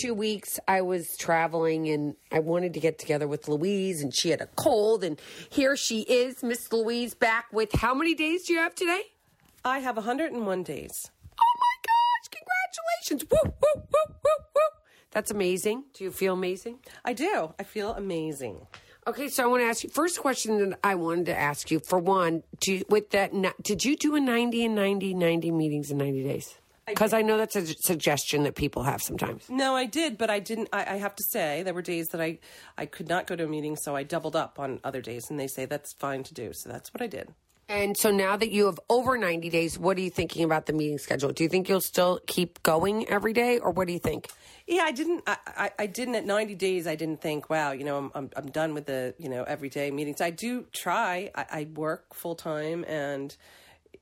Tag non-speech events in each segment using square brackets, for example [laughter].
two weeks. I was traveling and I wanted to get together with Louise, and she had a cold. And here she is, Miss Louise, back with how many days do you have today? I have 101 days. Oh my gosh, congratulations! Woo, woo, woo, woo, woo. That's amazing. Do you feel amazing? I do. I feel amazing. Okay, so I want to ask you first question that I wanted to ask you. For one, do with that, did you do a 90 and 90, 90 meetings in 90 days? Because I, know that's a suggestion that people have sometimes. No, I did, but I didn't. I, I have to say, there were days that I, I could not go to a meeting, so I doubled up on other days, and they say that's fine to do. So that's what I did. And so now that you have over 90 days, what are you thinking about the meeting schedule? Do you think you'll still keep going every day, or what do you think? Yeah, I didn't. I, I, I didn't at ninety days. I didn't think, wow, you know, I'm I'm, I'm done with the you know everyday meetings. I do try. I, I work full time, and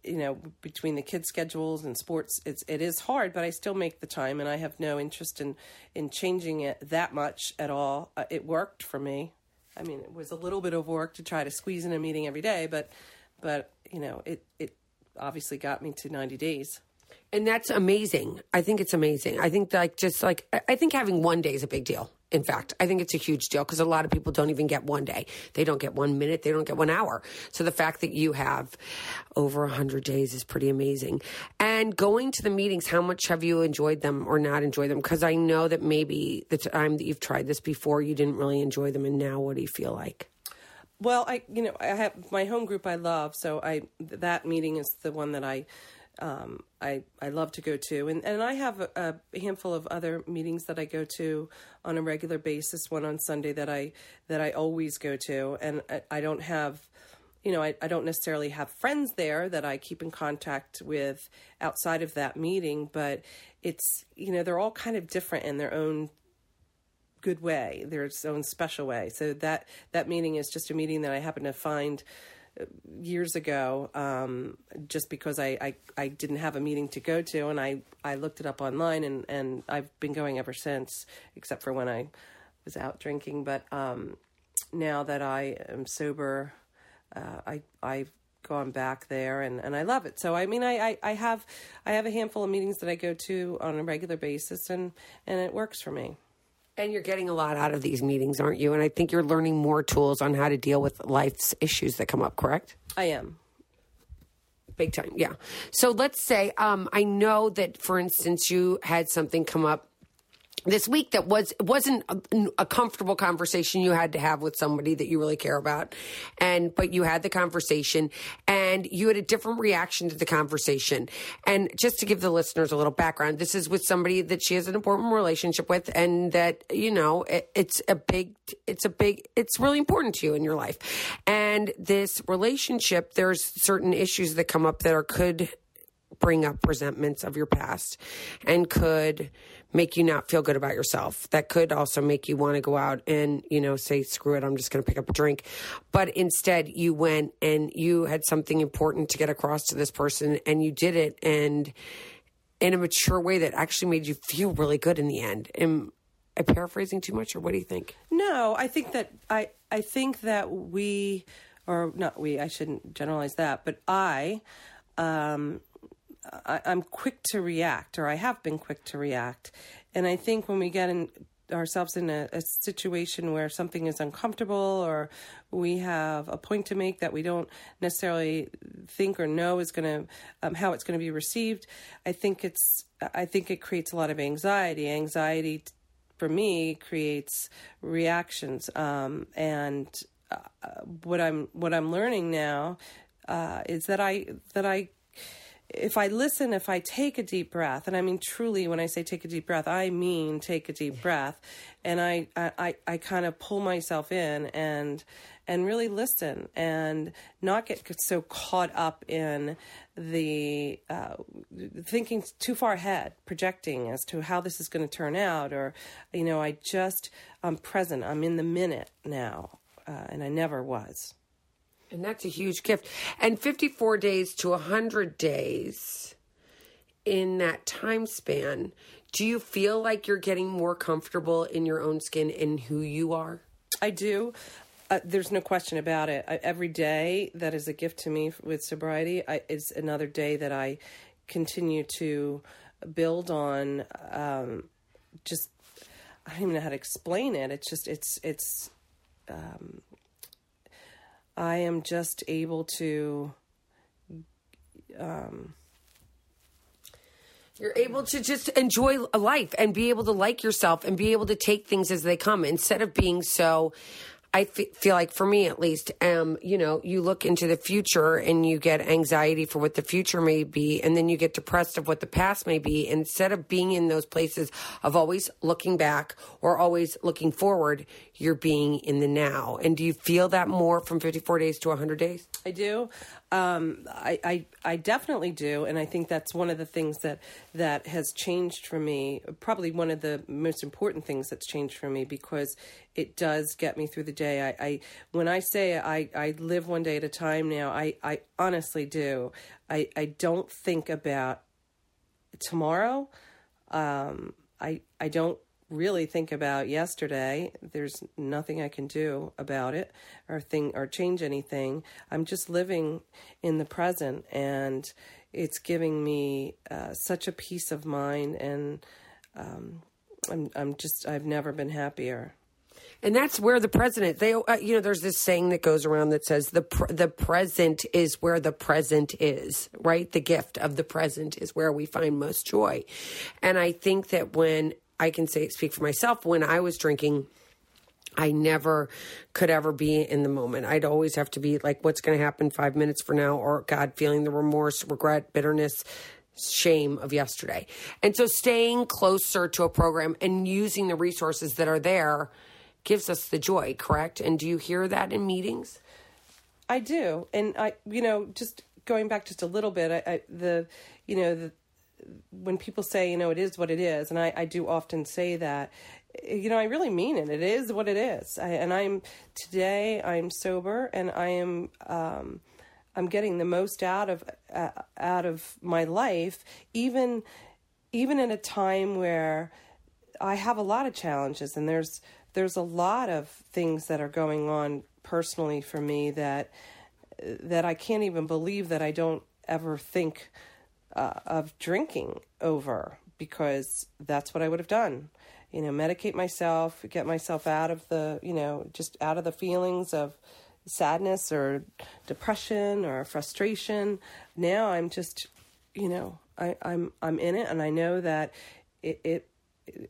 you know, between the kids' schedules and sports, it's it is hard. But I still make the time, and I have no interest in in changing it that much at all. Uh, it worked for me. I mean, it was a little bit of work to try to squeeze in a meeting every day, but but you know, it it obviously got me to ninety days. And that's amazing. I think it's amazing. I think like just like I think having one day is a big deal. In fact, I think it's a huge deal because a lot of people don't even get one day. They don't get one minute. They don't get one hour. So the fact that you have over a hundred days is pretty amazing. And going to the meetings, how much have you enjoyed them or not enjoyed them? Because I know that maybe the time that you've tried this before, you didn't really enjoy them, and now what do you feel like? Well, I you know I have my home group I love, so I that meeting is the one that I um, I I love to go to, and and I have a, a handful of other meetings that I go to on a regular basis. One on Sunday that I that I always go to, and I, I don't have. You know, I, I don't necessarily have friends there that I keep in contact with outside of that meeting, but it's, you know, they're all kind of different in their own good way, their own special way. So that that meeting is just a meeting that I happen to find years ago, um, just because I, I I didn't have a meeting to go to, and I I looked it up online, and and I've been going ever since, except for when I was out drinking. But um, now that I am sober, uh, I I've gone back there and, and I love it. So I mean I, I, I have I have a handful of meetings that I go to on a regular basis and, and it works for me. And you're getting a lot out of these meetings, aren't you? And I think you're learning more tools on how to deal with life's issues that come up, correct? I am. Big time, yeah. So let's say, um, I know that, for instance, you had something come up this week that was wasn't a, a comfortable conversation you had to have with somebody that you really care about, and but you had the conversation and you had a different reaction to the conversation. And just to give the listeners a little background, this is with somebody that she has an important relationship with, and that you know it, it's a big, it's a big, it's really important to you in your life. And this relationship, there's certain issues that come up that are could bring up resentments of your past and could make you not feel good about yourself. That could also make you want to go out and, you know, say, screw it, I'm just going to pick up a drink. But instead, you went and you had something important to get across to this person and you did it and in a mature way that actually made you feel really good in the end. Am I paraphrasing too much or what do you think? No, I think that I I think that we or not we, I shouldn't generalize that, but I um I, I'm quick to react, or I have been quick to react. And I think when we get in ourselves in a, a situation where something is uncomfortable or we have a point to make that we don't necessarily think or know is going to um, how it's going to be received i think it's i think it creates a lot of anxiety anxiety for me creates reactions um, and uh, what i'm what i'm learning now uh, is that i that i if I listen, if I take a deep breath, and I mean truly, when I say take a deep breath, I mean take a deep breath, and I I, I kind of pull myself in and and really listen and not get so caught up in the uh, thinking too far ahead, projecting as to how this is going to turn out, or you know, I just I'm present, I'm in the minute now, uh, and I never was. And that's a huge gift. And 54 days to 100 days in that time span, do you feel like you're getting more comfortable in your own skin and who you are? I do. Uh, there's no question about it. I, every day that is a gift to me with sobriety I, is another day that I continue to build on um, just I don't even know how to explain it. It's just it's it's um, I am just able to um, You're able to just enjoy life and be able to like yourself and be able to take things as they come instead of being so. I f- feel like for me at least, um, you know, you look into the future and you get anxiety for what the future may be, and then you get depressed of what the past may be. Instead of being in those places of always looking back or always looking forward, you're being in the now. And do you feel that more from 54 days to 100 days? I do. Um, I, I I definitely do, and I think that's one of the things that that has changed for me. Probably one of the most important things that's changed for me because it does get me through the day. I, I when I say I, I live one day at a time now, I, I honestly do. I, I don't think about tomorrow. Um, I I don't really think about yesterday. There's nothing I can do about it or thing or change anything. I'm just living in the present and it's giving me uh, such a peace of mind and um, I'm I'm just I've never been happier. And that's where the president, they, uh, you know, there's this saying that goes around that says the pr- the present is where the present is, right? The gift of the present is where we find most joy. And I think that when I can say speak for myself, when I was drinking, I never could ever be in the moment. I'd always have to be like, what's going to happen five minutes from now? Or God, feeling the remorse, regret, bitterness, shame of yesterday. And so staying closer to a program and using the resources that are there gives us the joy, correct? And do you hear that in meetings? I do, and I, you know, just going back just a little bit, I, I the, you know, the, when people say, you know, it is what it is, and I, I do often say that, you know, I really mean it. It is what it is, I, and I'm today. I'm sober, and I am. Um, I'm getting the most out of uh, out of my life, even even in a time where I have a lot of challenges, and there's there's a lot of things that are going on personally for me that that I can't even believe that I don't ever think uh, of drinking over because that's what I would have done. You know, medicate myself, get myself out of the, you know, just out of the feelings of sadness or depression or frustration. Now I'm just, you know, I, I'm I'm in it and I know that it, it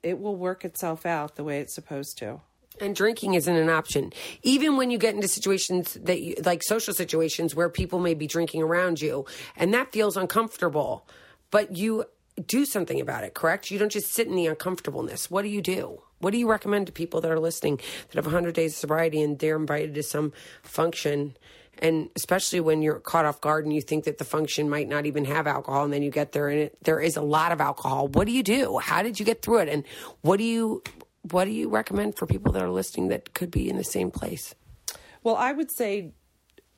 it will work itself out the way it's supposed to. And drinking isn't an option. Even when you get into situations that you, like social situations where people may be drinking around you and that feels uncomfortable, but you do something about it, correct? You don't just sit in the uncomfortableness. What do you do? What do you recommend to people that are listening that have 100 days of sobriety and they're invited to some function? And especially when you're caught off guard and you think that the function might not even have alcohol, and then you get there and it, there is a lot of alcohol. What do you do? How did you get through it? And what do you what do you recommend for people that are listening that could be in the same place? Well, I would say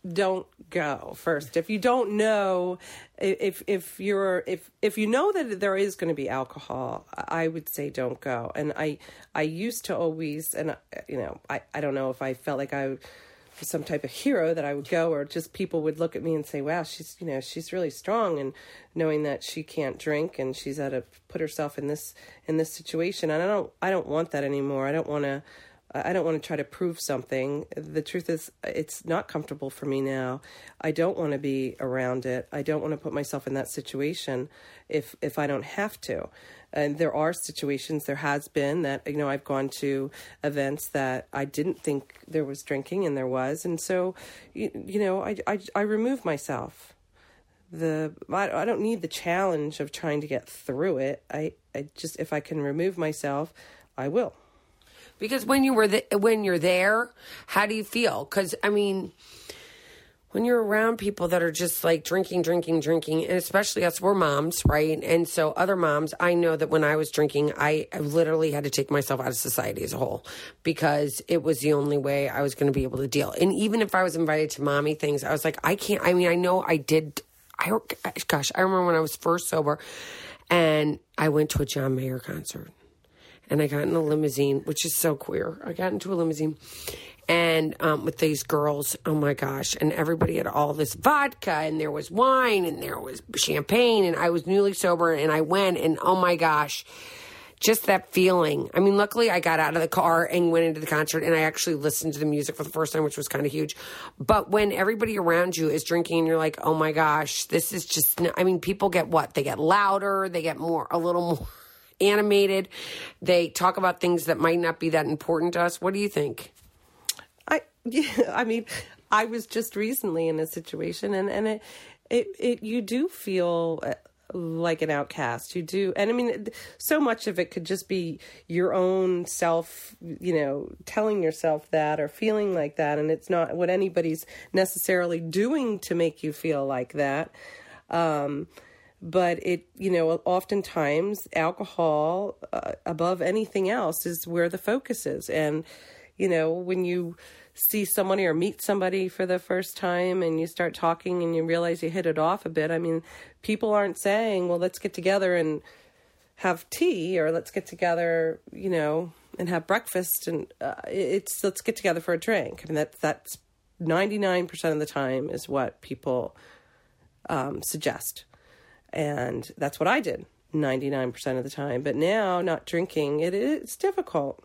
don't go first if you don't know if if you're if if you know that there is going to be alcohol i would say don't go and i i used to always and you know i i don't know if i felt like i some type of hero that I would go, or just people would look at me and say, "Wow, she's you know she's really strong," and knowing that she can't drink and she's had to put herself in this in this situation. And I don't I don't want that anymore. I don't want to. I don't want to try to prove something. The truth is, it's not comfortable for me now. I don't want to be around it. I don't want to put myself in that situation if if I don't have to and there are situations there has been that you know I've gone to events that I didn't think there was drinking and there was. And so you, you know I, I I remove myself. The I, I don't need the challenge of trying to get through it. I I just if I can remove myself I will. Because when you were the, when you're there how do you feel? Cuz I mean when you're around people that are just like drinking, drinking, drinking, and especially us, we're moms, right? And so other moms, I know that when I was drinking, I, I literally had to take myself out of society as a whole because it was the only way I was going to be able to deal. And even if I was invited to mommy things, I was like, I can't. I mean, I know I did. I gosh, I remember when I was first sober, and I went to a John Mayer concert, and I got in a limousine, which is so queer. I got into a limousine and um, with these girls. Oh my gosh! And everybody had all this vodka, and there was wine, and there was champagne, and I was newly sober, and I went, and oh my gosh just that feeling. I mean, luckily I got out of the car and went into the concert and I actually listened to the music for the first time, which was kind of huge. But when everybody around you is drinking and you're like, oh my gosh, this is just, I mean, people get what? They get louder, they get more, a little more [laughs] animated. They talk about things that might not be that important to us. What do you think? Yeah, [laughs] I mean, I was just recently in a situation and, and it, it, it, you do feel like an outcast. You do, and I mean, so much of it could just be your own self, you know, telling yourself that or feeling like that, and it's not what anybody's necessarily doing to make you feel like that. Um, but it, you know, oftentimes alcohol, uh, above anything else, is where the focus is, and you know, when you see somebody or meet somebody for the first time and you start talking and you realize you hit it off a bit. I mean, people aren't saying, well, let's get together and have tea or let's get together, you know, and have breakfast. And uh, it's let's get together for a drink. I mean, that, that's 99% of the time is what people um, suggest. And that's what I did 99% of the time. But now, not drinking, it, it's difficult.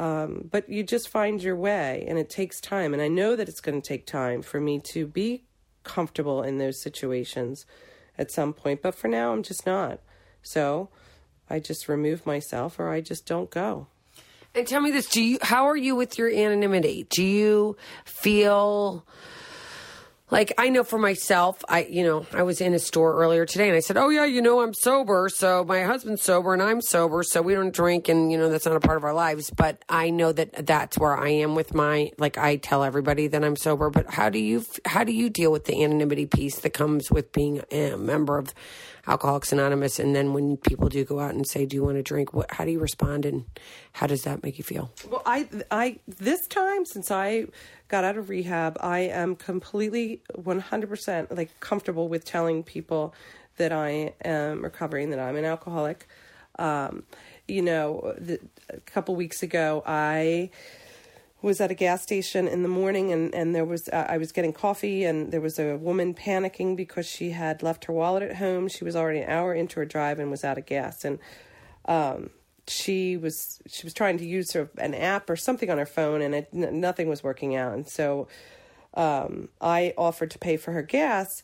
Um, but you just find your way, and it takes time. And I know that it's going to take time for me to be comfortable in those situations at some point. But for now, I'm just not. So I just remove myself, or I just don't go. And tell me this: Do you? How are you with your anonymity? Do you feel? Like I know for myself, I you know I was in a store earlier today and I said, oh yeah, you know I'm sober, so my husband's sober and I'm sober, so we don't drink and you know that's not a part of our lives. But I know that that's where I am with my like I tell everybody that I'm sober. But how do you how do you deal with the anonymity piece that comes with being a member of Alcoholics Anonymous? And then when people do go out and say, do you want to drink? What how do you respond and how does that make you feel? Well, I I this time since I got out of rehab, I am completely 100% like comfortable with telling people that I am recovering, that I'm an alcoholic. Um, you know, the, a couple weeks ago, I was at a gas station in the morning and, and there was uh, I was getting coffee and there was a woman panicking because she had left her wallet at home. She was already an hour into her drive and was out of gas. And um, she was she was trying to use her, an app or something on her phone and it, n- nothing was working out. And so um, I offered to pay for her gas.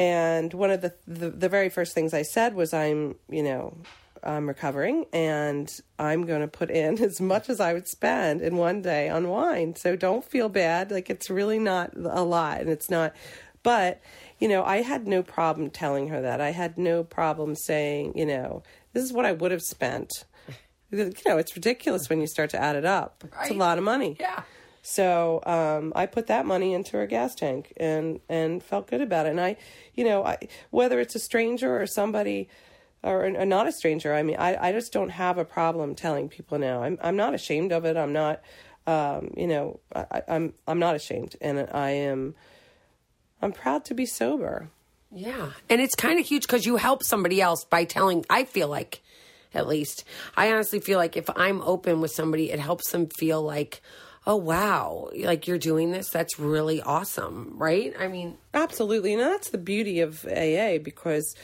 And one of the, the the very first things I said was I'm you know I'm recovering and I'm going to put in [laughs] as much as I would spend in one day on wine so don't feel bad like it's really not a lot and it's not but you know I had no problem telling her that I had no problem saying you know this is what I would have spent [laughs] you know, it's ridiculous when you start to add it up. Right. It's a lot of money. Yeah. So um, I put that money into a gas tank and and felt good about it. And I, you know, I, whether it's a stranger or somebody, or, or not a stranger, I mean, I, I just don't have a problem telling people now. I'm I'm not ashamed of it. I'm not, um, you know, I, I'm I'm not ashamed, and I am. I'm proud to be sober. Yeah, and it's kind of huge because you help somebody else by telling. I feel like at least. I honestly feel like if I'm open with somebody, it helps them feel like, oh, wow, like you're doing this. That's really awesome, right? I mean, absolutely. And that's the beauty of AA because,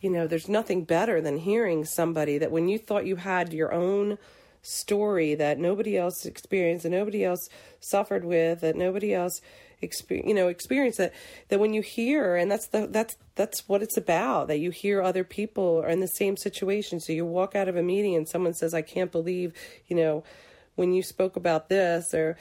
you know, there's nothing better than hearing somebody that when you thought you had your own story that nobody else experienced, and nobody else suffered with, that nobody else experience you know experience that that when you hear and that's the that's that's what it's about that you hear other people are in the same situation. So you walk out of a meeting and someone says i can't believe you know when you spoke about this or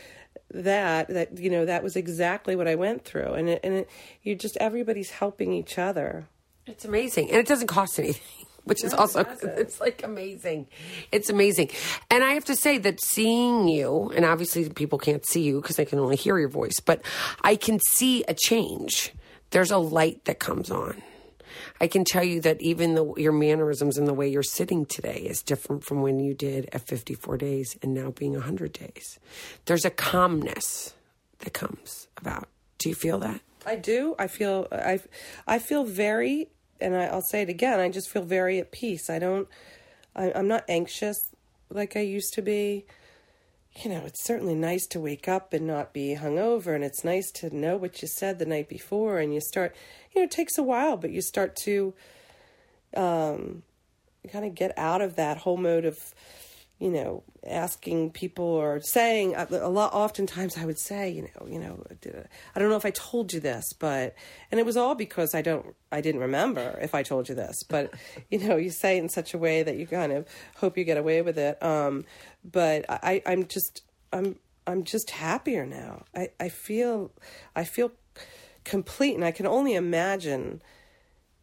that that you know that was exactly what i went through. And it, and it, you just everybody's helping each other it's amazing and it doesn't cost anything [laughs] which is also it's like amazing. It's amazing. And I have to say that seeing you, and obviously people can't see you because they can only hear your voice, but I can see a change. There's a light that comes on. I can tell you that even the, your mannerisms and the way you're sitting today is different from when you did at 54 days and now being 100 days. There's a calmness that comes about. Do you feel that? I do. I feel I I feel very and I, will say it again, I just feel very at peace. I don't, I, I'm not anxious like I used to be. you know, it's certainly nice to wake up and not be hungover, and it's nice to know what you said the night before, and you start, you know, it takes a while, but you start to um, kind of get out of that whole mode of, you know, asking people or saying uh, a lot. Oftentimes, I would say, you know, you know, I don't know if I told you this, but, and it was all because I don't, I didn't remember if I told you this, but, [laughs] you know, you say it in such a way that you kind of hope you get away with it. Um, but I, I'm just, I'm, I'm just happier now. I, I feel, I feel complete, and I can only imagine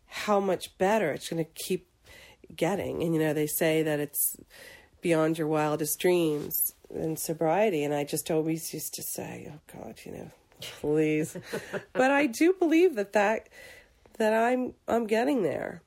how much better it's going to keep getting. And you know, they say that it's beyond your wildest dreams in sobriety, and I just always used to say, "Oh God, you know, please." [laughs] but I do believe that that that I'm I'm getting there.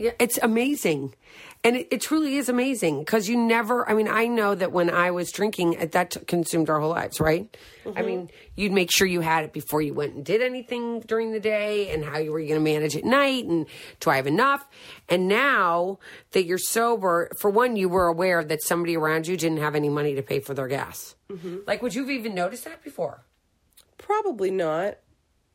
Yeah, it's amazing. And it, it truly is amazing because you never, I mean, I know that when I was drinking, uh, that t- consumed our whole lives, right? Mm-hmm. I mean, you'd make sure you had it before you went and did anything during the day and how you were going to manage at night and do I have enough? And now that you're sober, for one, you were aware that somebody around you didn't have any money to pay for their gas. Mm-hmm. Like, would you have even noticed that before? Probably not.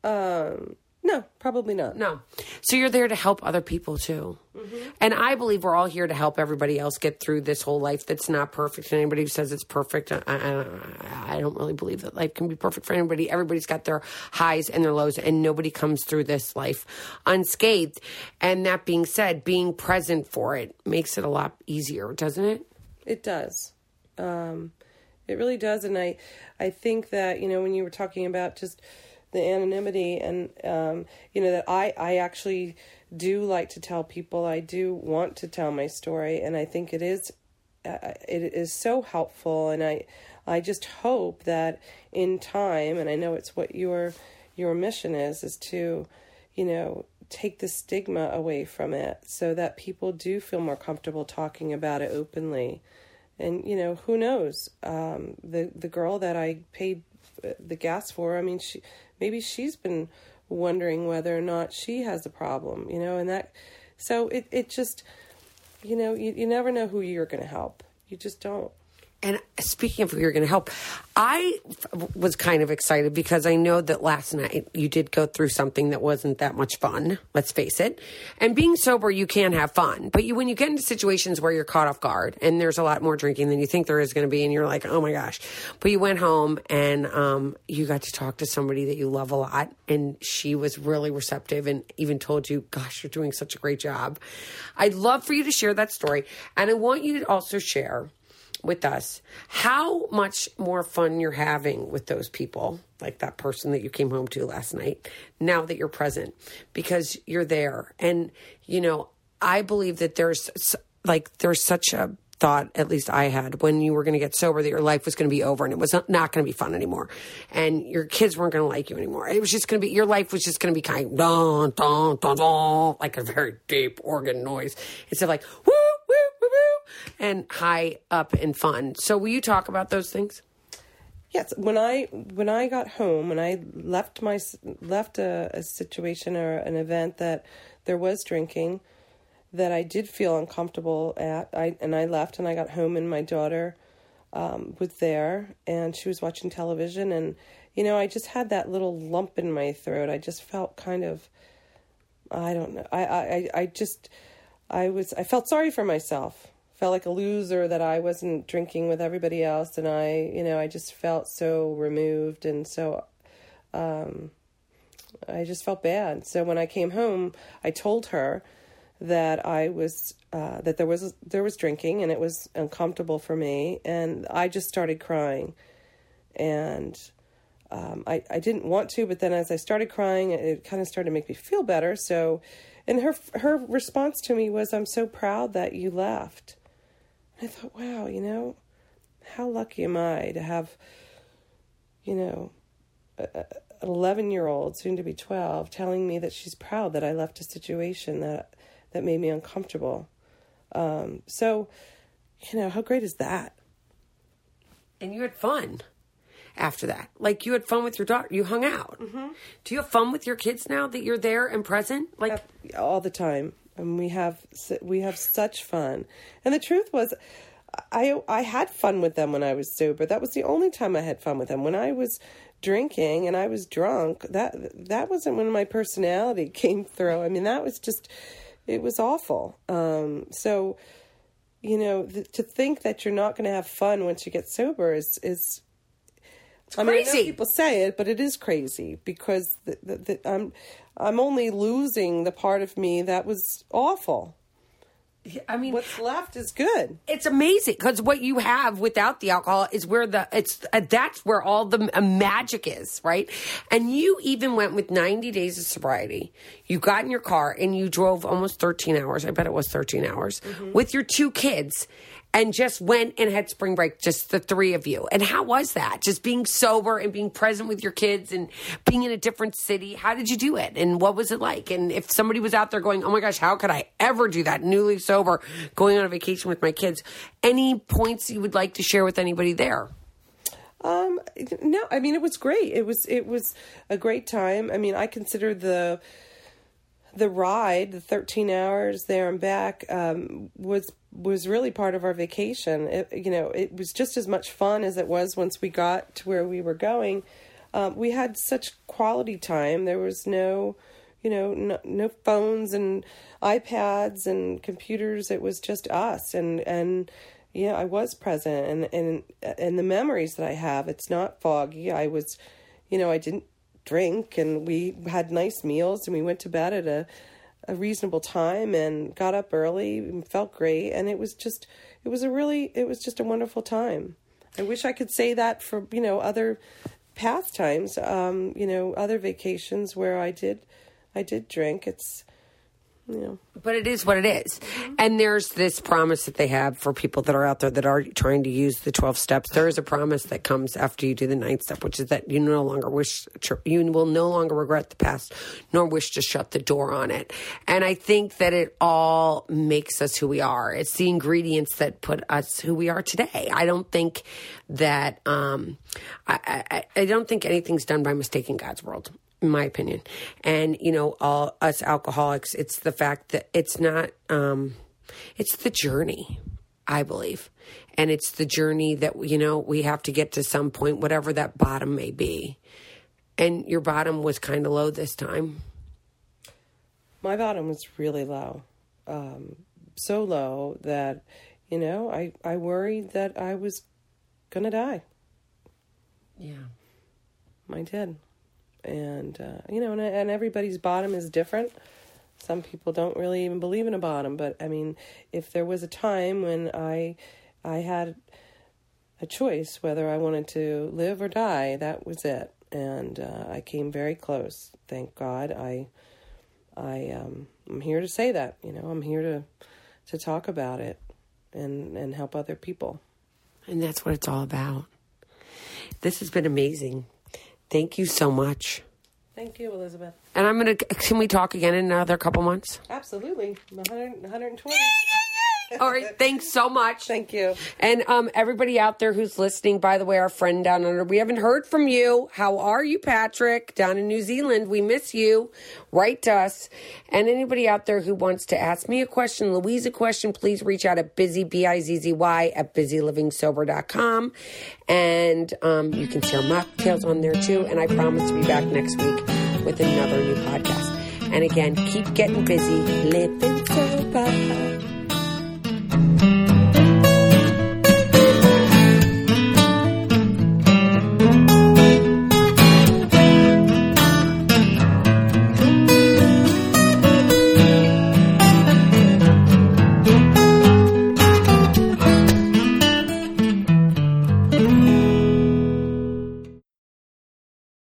Um, no, probably not. No. So you're there to help other people too. Mm-hmm. And I believe we're all here to help everybody else get through this whole life that's not perfect. And anybody who says it's perfect, I, I, I, don't really believe that life can be perfect for anybody. Everybody's got their highs and their lows, and nobody comes through this life unscathed. And that being said, being present for it makes it a lot easier, doesn't it? It does. Um, it really does. And I, I think that, you know, when you were talking about just the anonymity and um, you know that I I actually do like to tell people. I do want to tell my story and I think it is uh, it is so helpful. And I I just hope that in time and I know it's what your your mission is is to you know take the stigma away from it so that people do feel more comfortable talking about it openly. And you know who knows? Um, the the girl that I paid uh, the gas for I mean she maybe she's been wondering whether or not she has a problem, you know, and that so it it just you know, you, you never know who you're going to help. You just don't. And speaking of who you're going to help, I was kind of excited because I know that last night you did go through something that wasn't that much fun. Let's face it. And being sober, you can have fun, but you when you get into situations where you're caught off guard and there's a lot more drinking than you think there is going to be, and you're like, oh my gosh. But you went home and um, you got to talk to somebody that you love a lot, and she was really receptive and even told you, "Gosh, you're doing such a great job." I'd love for you to share that story, and I want you to also share with us how much more fun you're having with those people, like that person that you came home to last night, now that you're present because you're there. And, you know, I believe that there's like, there's such a thought, at least I had, when you were going to get sober, that your life was going to be over and it was not, going to be fun anymore. And your kids weren't going to like you anymore. It was just going to be, your life was just going to be kind of dun, dun, dun, dun, like a very deep organ noise instead of like, woo, and high up and fun. So will you talk about those things? Yes, when I when I got home and I left my left a, a situation or an event that there was drinking, that I did feel uncomfortable at. I and I left and I got home and my daughter um, was there and she was watching television and you know I just had that little lump in my throat. I just felt kind of I don't know. I I I just I was I felt sorry for myself. Felt like a loser that I wasn't drinking with everybody else and I you know I just felt so removed and so um I just felt bad. So when I came home, I told her that I was uh, that there was there was drinking and it was uncomfortable for me and I just started crying. And um, I I didn't want to but then as I started crying it, it kind of started to make me feel better. So and her her response to me was I'm so proud that you left and I thought wow you know how lucky am I to have you know an 11 year old soon to be 12 telling me that she's proud that I left a situation that that made me uncomfortable. Um, so, you know, how great is that? And you had fun after that. Like you had fun with your daughter. You hung out. Mm-hmm. Do you have fun with your kids now that you're there and present? Like all the time. And we have we have such fun. And the truth was, I I had fun with them when I was sober. That was the only time I had fun with them. When I was drinking and I was drunk, that that wasn't when my personality [laughs] came through. I mean, that was just it was awful. Um, so, you know, th- to think that you're not going to have fun once you get sober is is. I mean, I people say it, but it is crazy because the, the, the, I'm I'm only losing the part of me that was awful. I mean, What's left is good. it's amazing because what you have without the alcohol is where the it's uh, that's where all the uh, magic is right? And you even went with 90 days of sobriety. You got in your car and you drove almost 13 hours. I bet it was 13 hours with your two kids and just went and had spring break just the three of you. And how was that? Just being sober and being present with your kids and being in a different city. How did you do it? And what was it like? And if somebody was out there going oh my gosh how could i ever do that? Newly sober going on a vacation with my kids. Any points you would like to share with anybody there? Um, no, I mean it was great. It was it was a great time. I mean, I consider the the ride, the 13 hours there and back, um, was was really part of our vacation. It, you know, it was just as much fun as it was once we got to where we were going. Um, we had such quality time. There was no, you know, no, no phones and iPads and computers. It was just us and and yeah, I was present and and and the memories that I have, it's not foggy. I was, you know, I didn't drink and we had nice meals and we went to bed at a a reasonable time and got up early and felt great and it was just it was a really it was just a wonderful time. I wish I could say that for, you know, other pastimes, um, you know, other vacations where I did I did drink. It's know, But it is what it is. And there's this promise that they have for people that are out there that are trying to use the 12 steps. There is a promise that comes after you do the ninth step, which is that you no longer wish, you will no longer regret the past, nor wish to shut the door on it. And I think that it all makes us who we are. It's the ingredients that put us who we are today. I don't think that, um, I, I, I don't think anything's done by mistake in God's world in my opinion. And you know, all us alcoholics, it's the fact that it's not um it's the journey, I believe. And it's the journey that you know, we have to get to some point whatever that bottom may be. And your bottom was kind of low this time. my bottom was really low, um, so low that you know I I worried that I was gonna die. Yeah. I did, and uh, you know, and, and everybody's bottom is different. Some people don't really even believe in a bottom, but I mean, if there was a time when I I had a choice whether I wanted to live or die, that was it, and uh, I came very close. Thank God. I I um, I'm here to say that. You know, I'm here to to talk about it and and help other people. And that's what it's all about. This has been amazing. Thank you so much. Thank you, Elizabeth. And I'm going to, can we talk again in another couple months? Absolutely, 100, 120. [laughs] All right. Thanks so much. Thank you. And um, everybody out there who's listening, by the way, our friend down under, we haven't heard from you. How are you, Patrick? Down in New Zealand, we miss you. Write to us. And anybody out there who wants to ask me a question, Louise a question, please reach out at busy, B-I-Z-Z-Y, at busylivingsober.com. And um, you can see our mocktails on there too. And I promise to be back next week with another new podcast. And again, keep getting busy, living sober.